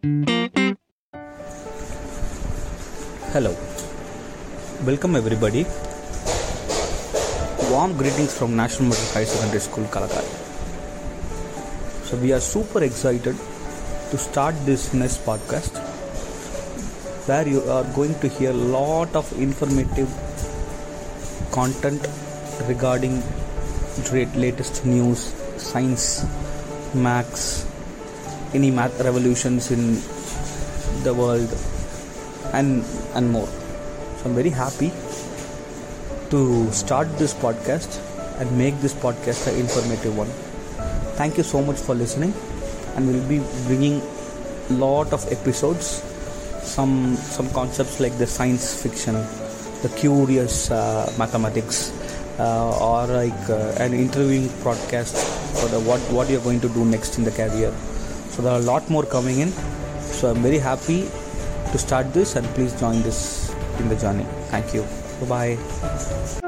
Hello, welcome everybody. Warm greetings from National Middle High Secondary School, Kalakai. So, we are super excited to start this next podcast where you are going to hear a lot of informative content regarding latest news, science, maths, any math revolutions in the world, and and more. So I'm very happy to start this podcast and make this podcast an informative one. Thank you so much for listening, and we'll be bringing lot of episodes. Some some concepts like the science fiction, the curious uh, mathematics, uh, or like uh, an interviewing podcast for the what what you're going to do next in the career. So there are a lot more coming in. So I'm very happy to start this and please join this in the journey. Thank you. Bye bye.